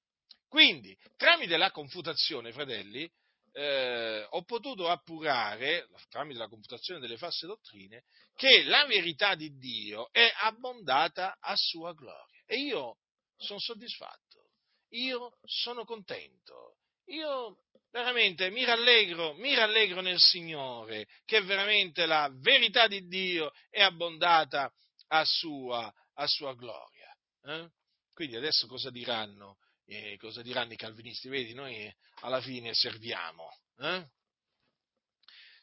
Quindi, tramite la confutazione, fratelli, eh, ho potuto appurare, tramite la confutazione delle false dottrine, che la verità di Dio è abbondata a sua gloria. E io sono soddisfatto, io sono contento, io veramente mi rallegro, mi rallegro nel Signore che veramente la verità di Dio è abbondata a sua, a sua gloria. Eh? Quindi adesso cosa diranno, eh, cosa diranno i calvinisti? Vedi, noi alla fine serviamo. Eh?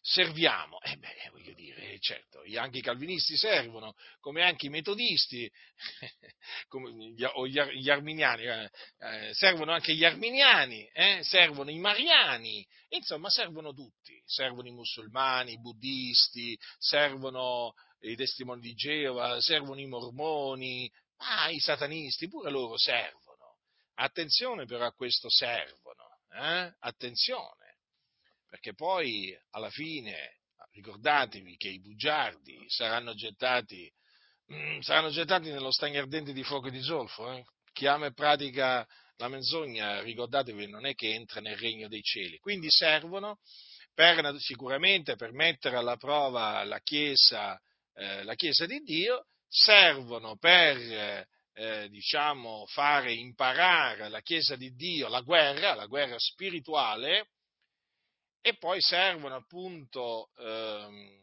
Serviamo. Eh beh, voglio dire, certo, anche i calvinisti servono, come anche i metodisti, gli, o gli, gli arminiani, eh, eh, servono anche gli arminiani, eh, servono i mariani, insomma, servono tutti, servono i musulmani, i buddisti, servono i testimoni di Geova, servono i mormoni, ah, i satanisti, pure loro servono. Attenzione però a questo servono, eh? attenzione perché poi alla fine ricordatevi che i bugiardi saranno gettati, mm, saranno gettati nello stagno ardente di fuoco e di zolfo. Eh? Chi ama e pratica la menzogna, ricordatevi, non è che entra nel regno dei cieli. Quindi servono per, sicuramente per mettere alla prova la Chiesa, eh, la chiesa di Dio, servono per eh, diciamo, fare imparare alla Chiesa di Dio la guerra, la guerra spirituale, e poi servono appunto ehm,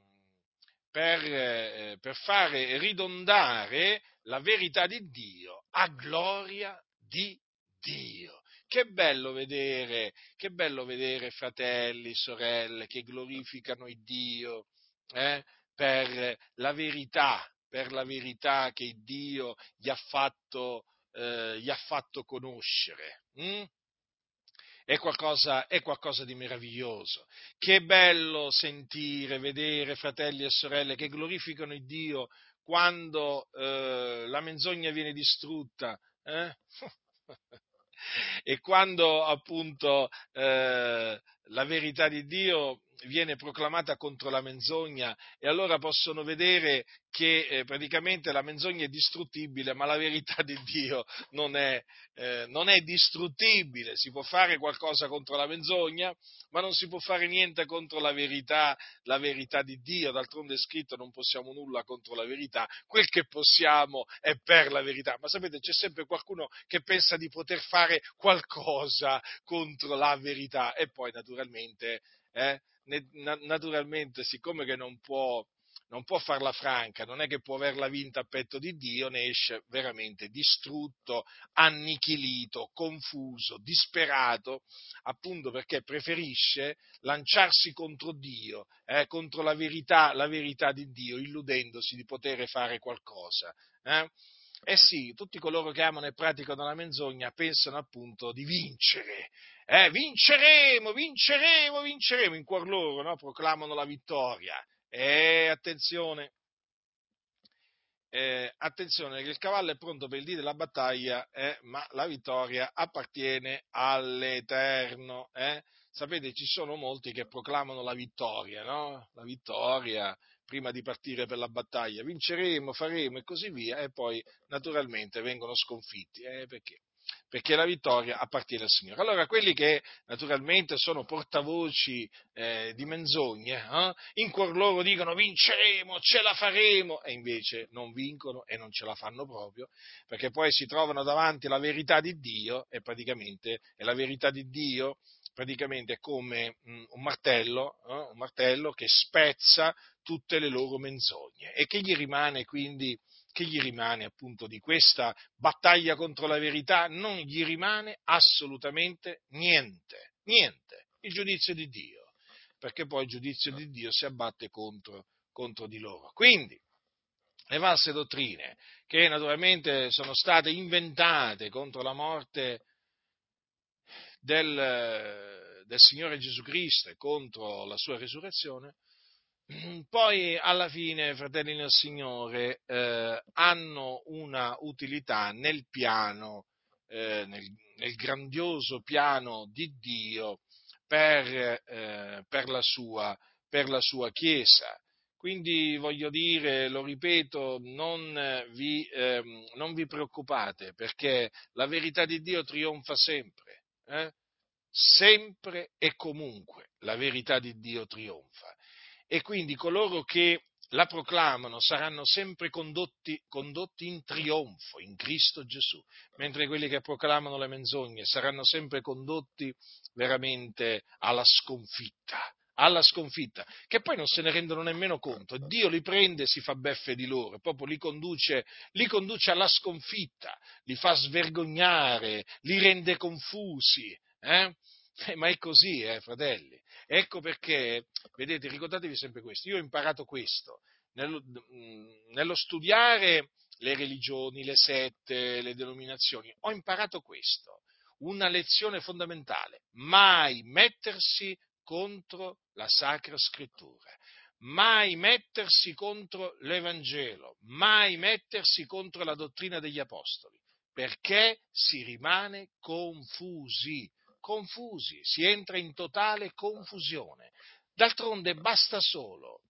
per, eh, per fare ridondare la verità di Dio a gloria di Dio. Che bello vedere, che bello vedere fratelli, sorelle che glorificano il Dio eh, per la verità, per la verità che Dio gli ha fatto, eh, gli ha fatto conoscere. Hm? È qualcosa, è qualcosa di meraviglioso. Che bello sentire, vedere fratelli e sorelle che glorificano il Dio quando eh, la menzogna viene distrutta. Eh? e quando appunto eh, la verità di Dio viene proclamata contro la menzogna e allora possono vedere che eh, praticamente la menzogna è distruttibile, ma la verità di Dio non è, eh, non è, distruttibile. Si può fare qualcosa contro la menzogna, ma non si può fare niente contro la verità, la verità di Dio. D'altronde è scritto non possiamo nulla contro la verità, quel che possiamo è per la verità. Ma sapete, c'è sempre qualcuno che pensa di poter fare qualcosa contro la verità e poi naturalmente eh, naturalmente, siccome che non può, non può farla franca, non è che può averla vinta a petto di Dio, ne esce veramente distrutto, annichilito, confuso, disperato, appunto perché preferisce lanciarsi contro Dio, eh, contro la verità, la verità di Dio, illudendosi di poter fare qualcosa. Eh? Eh sì, tutti coloro che amano e praticano la menzogna pensano appunto di vincere. Eh, vinceremo, vinceremo, vinceremo. In cuor loro no? proclamano la vittoria. E attenzione, eh, attenzione che il cavallo è pronto per il dì della battaglia, eh, ma la vittoria appartiene all'Eterno. Eh? Sapete, ci sono molti che proclamano la vittoria, no? La vittoria prima di partire per la battaglia, vinceremo, faremo e così via, e poi naturalmente vengono sconfitti. Eh, perché? Perché la vittoria appartiene al Signore. Allora, quelli che naturalmente sono portavoci eh, di menzogne, eh, in cuor loro dicono vinceremo, ce la faremo, e invece non vincono e non ce la fanno proprio, perché poi si trovano davanti la verità di Dio, e praticamente è la verità di Dio praticamente è come mm, un martello, eh, un martello che spezza tutte le loro menzogne e che gli rimane quindi che gli rimane appunto di questa battaglia contro la verità? Non gli rimane assolutamente niente, niente, il giudizio di Dio, perché poi il giudizio di Dio si abbatte contro, contro di loro. Quindi, le false dottrine che naturalmente sono state inventate contro la morte del, del Signore Gesù Cristo e contro la sua risurrezione, poi alla fine, fratelli nel Signore, eh, hanno una utilità nel piano, eh, nel, nel, grandioso piano di Dio per, eh, per, la sua, per, la sua, Chiesa. Quindi voglio dire, lo ripeto, non vi, ehm, non vi preoccupate perché la verità di Dio trionfa sempre. Eh? sempre e comunque la verità di Dio trionfa. E quindi coloro che la proclamano saranno sempre condotti, condotti, in trionfo in Cristo Gesù, mentre quelli che proclamano le menzogne saranno sempre condotti veramente alla sconfitta, alla sconfitta, che poi non se ne rendono nemmeno conto. Dio li prende e si fa beffe di loro, proprio li conduce, li conduce alla sconfitta, li fa svergognare, li rende confusi. Eh? Eh, ma è così, eh, fratelli. Ecco perché, vedete, ricordatevi sempre questo. Io ho imparato questo nello, nello studiare le religioni, le sette, le denominazioni. Ho imparato questo, una lezione fondamentale. Mai mettersi contro la Sacra Scrittura, mai mettersi contro l'Evangelo, mai mettersi contro la dottrina degli Apostoli, perché si rimane confusi confusi, si entra in totale confusione. D'altronde basta solo,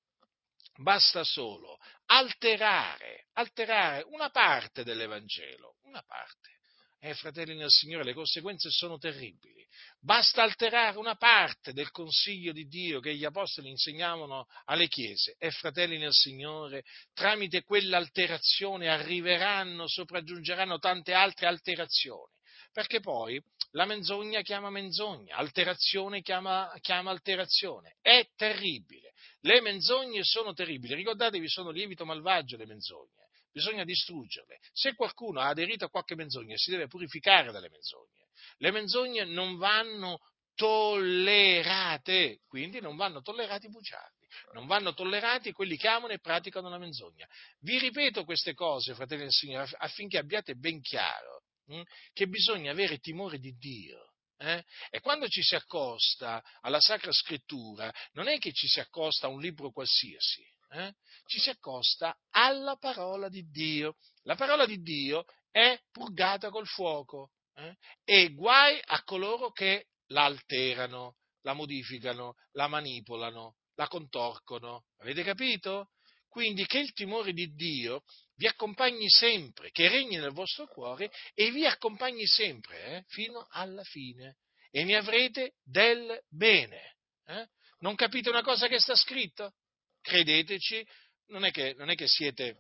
basta solo alterare, alterare una parte dell'Evangelo, una parte. Eh, fratelli nel Signore, le conseguenze sono terribili. Basta alterare una parte del consiglio di Dio che gli apostoli insegnavano alle chiese e, fratelli nel Signore, tramite quell'alterazione arriveranno, sopraggiungeranno tante altre alterazioni perché poi la menzogna chiama menzogna, alterazione chiama, chiama alterazione. È terribile. Le menzogne sono terribili. Ricordatevi, sono lievito malvagio le menzogne. Bisogna distruggerle. Se qualcuno ha aderito a qualche menzogna, si deve purificare dalle menzogne. Le menzogne non vanno tollerate, quindi non vanno tollerati i bugiardi, non vanno tollerati quelli che amano e praticano la menzogna. Vi ripeto queste cose, fratelli del Signore, affinché abbiate ben chiaro hm, che bisogna avere timore di Dio. Eh? E quando ci si accosta alla Sacra Scrittura, non è che ci si accosta a un libro qualsiasi, eh? ci si accosta alla parola di Dio. La parola di Dio è purgata col fuoco. eh? e guai a coloro che la alterano, la modificano, la manipolano, la contorcono. Avete capito? Quindi che il timore di Dio vi accompagni sempre, che regni nel vostro cuore e vi accompagni sempre eh, fino alla fine e ne avrete del bene. Eh? Non capite una cosa che sta scritto? Credeteci, non è che, non è che siete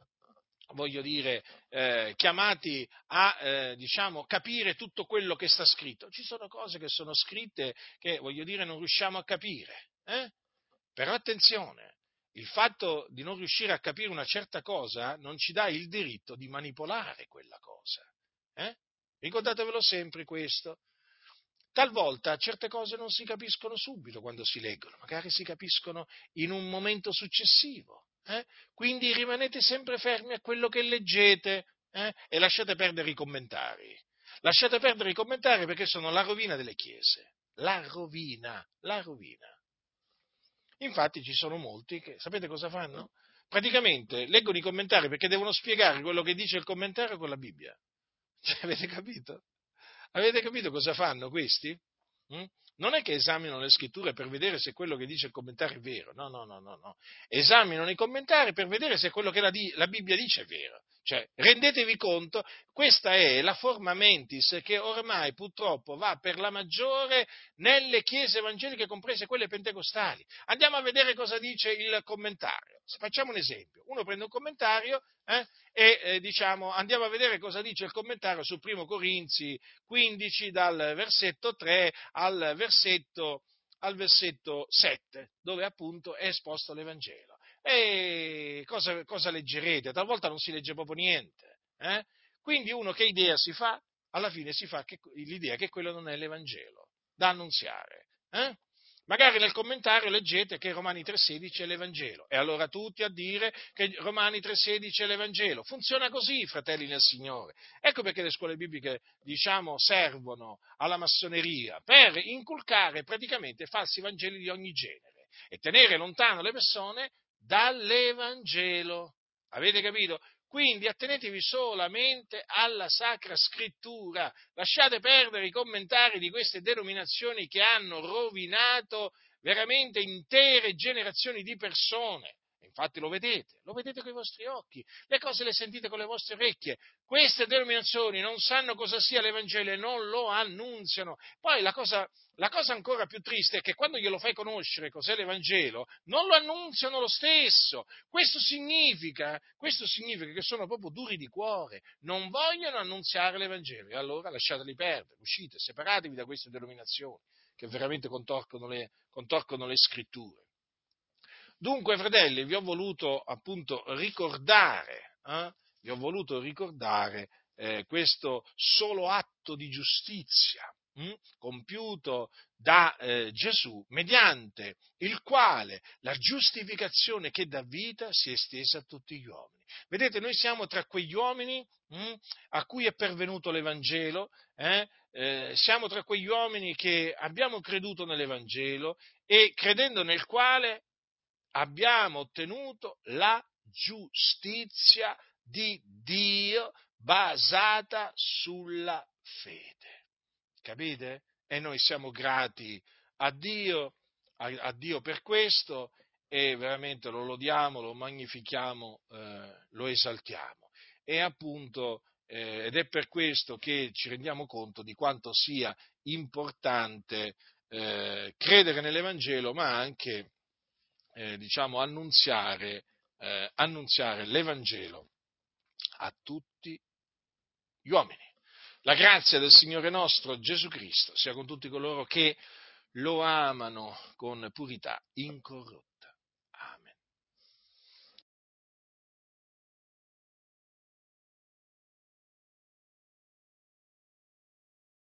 voglio dire, eh, chiamati a eh, diciamo, capire tutto quello che sta scritto. Ci sono cose che sono scritte che, voglio dire, non riusciamo a capire. Eh? Però attenzione, il fatto di non riuscire a capire una certa cosa non ci dà il diritto di manipolare quella cosa. Eh? Ricordatevelo sempre questo. Talvolta certe cose non si capiscono subito quando si leggono, magari si capiscono in un momento successivo. Eh? Quindi rimanete sempre fermi a quello che leggete eh? e lasciate perdere i commentari. Lasciate perdere i commentari perché sono la rovina delle chiese. La rovina, la rovina. Infatti ci sono molti che, sapete cosa fanno? Praticamente leggono i commentari perché devono spiegare quello che dice il commentario con la Bibbia. Cioè, avete capito? Avete capito cosa fanno questi? Mm? Non è che esaminano le scritture per vedere se quello che dice il commentario è vero, no, no, no, no, no. Esaminano i commentari per vedere se quello che la, la Bibbia dice è vero. Cioè, rendetevi conto, questa è la forma mentis che ormai purtroppo va per la maggiore nelle chiese evangeliche, comprese quelle pentecostali. Andiamo a vedere cosa dice il commentario. Facciamo un esempio. Uno prende un commentario eh, e eh, diciamo, andiamo a vedere cosa dice il commentario su 1 Corinzi 15 dal versetto 3 al versetto, al versetto 7, dove appunto è esposto l'Evangelo. E cosa, cosa leggerete? Talvolta non si legge proprio niente. Eh? Quindi uno che idea si fa? Alla fine si fa che, l'idea che quello non è l'Evangelo da annunziare. Eh? Magari nel commentario leggete che Romani 3,16 è l'Evangelo, e allora tutti a dire che Romani 3,16 è l'Evangelo. Funziona così, fratelli nel Signore. Ecco perché le scuole bibliche, diciamo, servono alla massoneria, per inculcare praticamente falsi Vangeli di ogni genere e tenere lontano le persone dall'Evangelo. Avete capito? Quindi attenetevi solamente alla Sacra Scrittura, lasciate perdere i commentari di queste denominazioni che hanno rovinato veramente intere generazioni di persone. Infatti lo vedete, lo vedete con i vostri occhi, le cose le sentite con le vostre orecchie. Queste denominazioni non sanno cosa sia l'Evangelo e non lo annunziano. Poi la cosa, la cosa ancora più triste è che quando glielo fai conoscere cos'è l'Evangelo, non lo annunziano lo stesso. Questo significa, questo significa che sono proprio duri di cuore, non vogliono annunziare l'Evangelo. E allora lasciateli perdere, uscite, separatevi da queste denominazioni che veramente contorcono le, contorcono le scritture. Dunque, fratelli, vi ho voluto appunto ricordare, eh, vi ho voluto ricordare eh, questo solo atto di giustizia hm, compiuto da eh, Gesù, mediante il quale la giustificazione che dà vita si è estesa a tutti gli uomini. Vedete, noi siamo tra quegli uomini hm, a cui è pervenuto l'Evangelo, eh, eh, siamo tra quegli uomini che abbiamo creduto nell'Evangelo e credendo nel quale abbiamo ottenuto la giustizia di Dio basata sulla fede. Capite? E noi siamo grati a Dio, a, a Dio per questo e veramente lo lodiamo, lo magnifichiamo, eh, lo esaltiamo. E appunto, eh, ed è per questo che ci rendiamo conto di quanto sia importante eh, credere nell'Evangelo, ma anche eh, diciamo, annunziare, eh, annunziare l'Evangelo a tutti gli uomini. La grazia del Signore nostro Gesù Cristo sia con tutti coloro che lo amano con purità incorrotta.